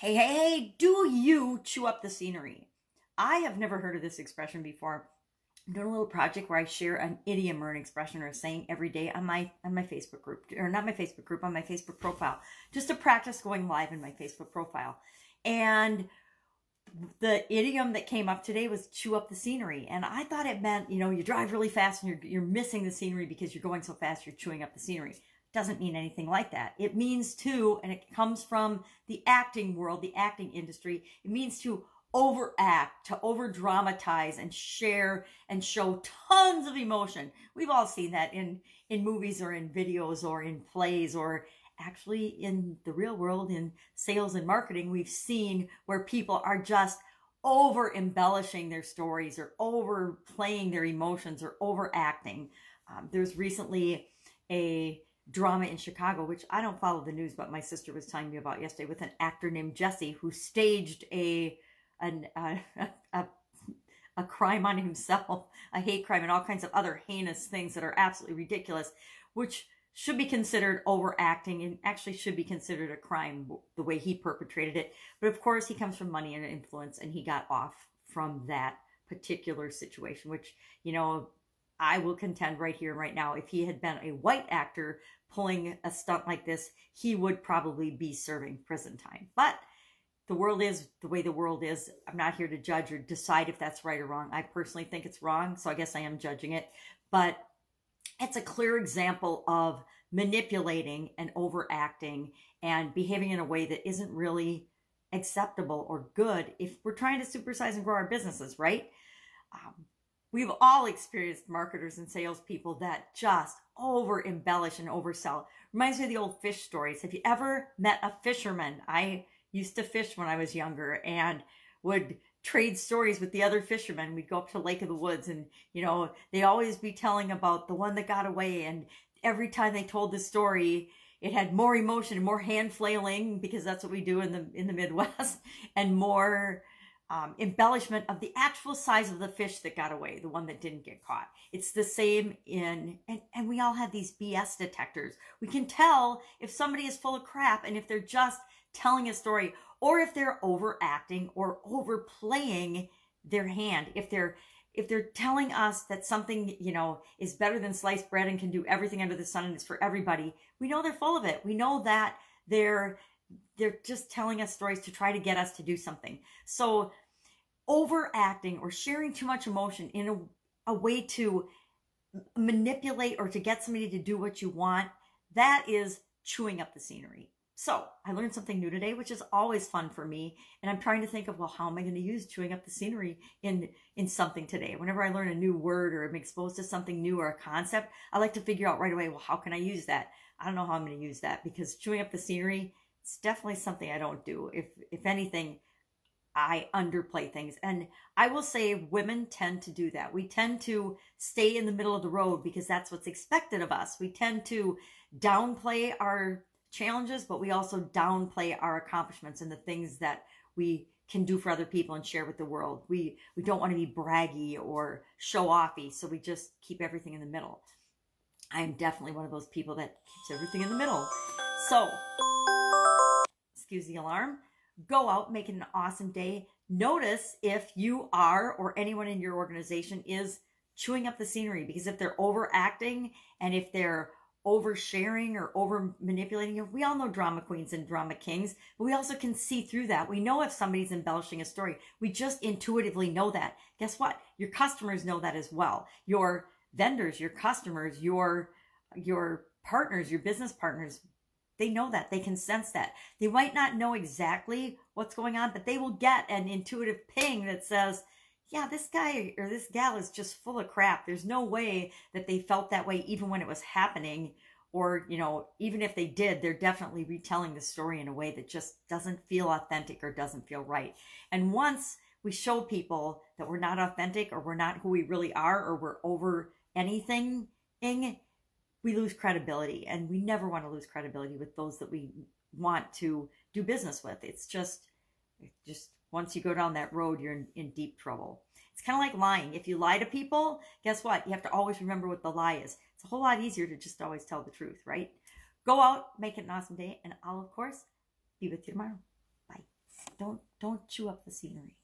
Hey, hey, hey, do you chew up the scenery? I have never heard of this expression before. I'm doing a little project where I share an idiom or an expression or a saying every day on my on my Facebook group, or not my Facebook group, on my Facebook profile, just to practice going live in my Facebook profile. And the idiom that came up today was chew up the scenery. And I thought it meant, you know, you drive really fast and you're, you're missing the scenery because you're going so fast, you're chewing up the scenery doesn't mean anything like that. It means to, and it comes from the acting world, the acting industry, it means to overact, to over dramatize and share and show tons of emotion. We've all seen that in, in movies or in videos or in plays or actually in the real world in sales and marketing. We've seen where people are just over embellishing their stories or overplaying their emotions or overacting. Um, there's recently a drama in Chicago, which I don't follow the news, but my sister was telling me about yesterday with an actor named Jesse who staged a an a, a, a crime on himself, a hate crime, and all kinds of other heinous things that are absolutely ridiculous, which should be considered overacting and actually should be considered a crime the way he perpetrated it. But of course, he comes from money and influence, and he got off from that particular situation, which, you know, I will contend right here and right now, if he had been a white actor pulling a stunt like this, he would probably be serving prison time. But the world is the way the world is. I'm not here to judge or decide if that's right or wrong. I personally think it's wrong, so I guess I am judging it. But it's a clear example of manipulating and overacting and behaving in a way that isn't really acceptable or good if we're trying to supersize and grow our businesses, right? Um, We've all experienced marketers and salespeople that just over embellish and oversell. Reminds me of the old fish stories. Have you ever met a fisherman? I used to fish when I was younger and would trade stories with the other fishermen. We'd go up to Lake of the Woods and, you know, they always be telling about the one that got away. And every time they told the story, it had more emotion and more hand flailing because that's what we do in the, in the Midwest and more, um, embellishment of the actual size of the fish that got away, the one that didn't get caught. It's the same in, and, and we all have these BS detectors. We can tell if somebody is full of crap and if they're just telling a story or if they're overacting or overplaying their hand. If they're, if they're telling us that something, you know, is better than sliced bread and can do everything under the sun and is for everybody, we know they're full of it. We know that they're they're just telling us stories to try to get us to do something. So overacting or sharing too much emotion in a, a way to manipulate or to get somebody to do what you want, that is chewing up the scenery. So I learned something new today, which is always fun for me. And I'm trying to think of, well, how am I going to use chewing up the scenery in, in something today? Whenever I learn a new word or I'm exposed to something new or a concept, I like to figure out right away, well, how can I use that? I don't know how I'm going to use that because chewing up the scenery it's definitely something I don't do. If if anything, I underplay things. And I will say women tend to do that. We tend to stay in the middle of the road because that's what's expected of us. We tend to downplay our challenges, but we also downplay our accomplishments and the things that we can do for other people and share with the world. We we don't want to be braggy or show offy, so we just keep everything in the middle. I am definitely one of those people that keeps everything in the middle. So, excuse the alarm. Go out, make it an awesome day. Notice if you are or anyone in your organization is chewing up the scenery because if they're overacting and if they're oversharing or over manipulating we all know drama queens and drama kings but we also can see through that. We know if somebody's embellishing a story. We just intuitively know that. Guess what? Your customers know that as well. Your vendors your customers your your partners your business partners they know that. They can sense that. They might not know exactly what's going on, but they will get an intuitive ping that says, yeah, this guy or this gal is just full of crap. There's no way that they felt that way even when it was happening. Or, you know, even if they did, they're definitely retelling the story in a way that just doesn't feel authentic or doesn't feel right. And once we show people that we're not authentic or we're not who we really are or we're over anything, we lose credibility and we never want to lose credibility with those that we want to do business with. It's just, just once you go down that road, you're in, in deep trouble. It's kind of like lying. If you lie to people, guess what? You have to always remember what the lie is. It's a whole lot easier to just always tell the truth, right? Go out, make it an awesome day, and I'll, of course, be with you tomorrow. Bye. don't don't chew up the scenery.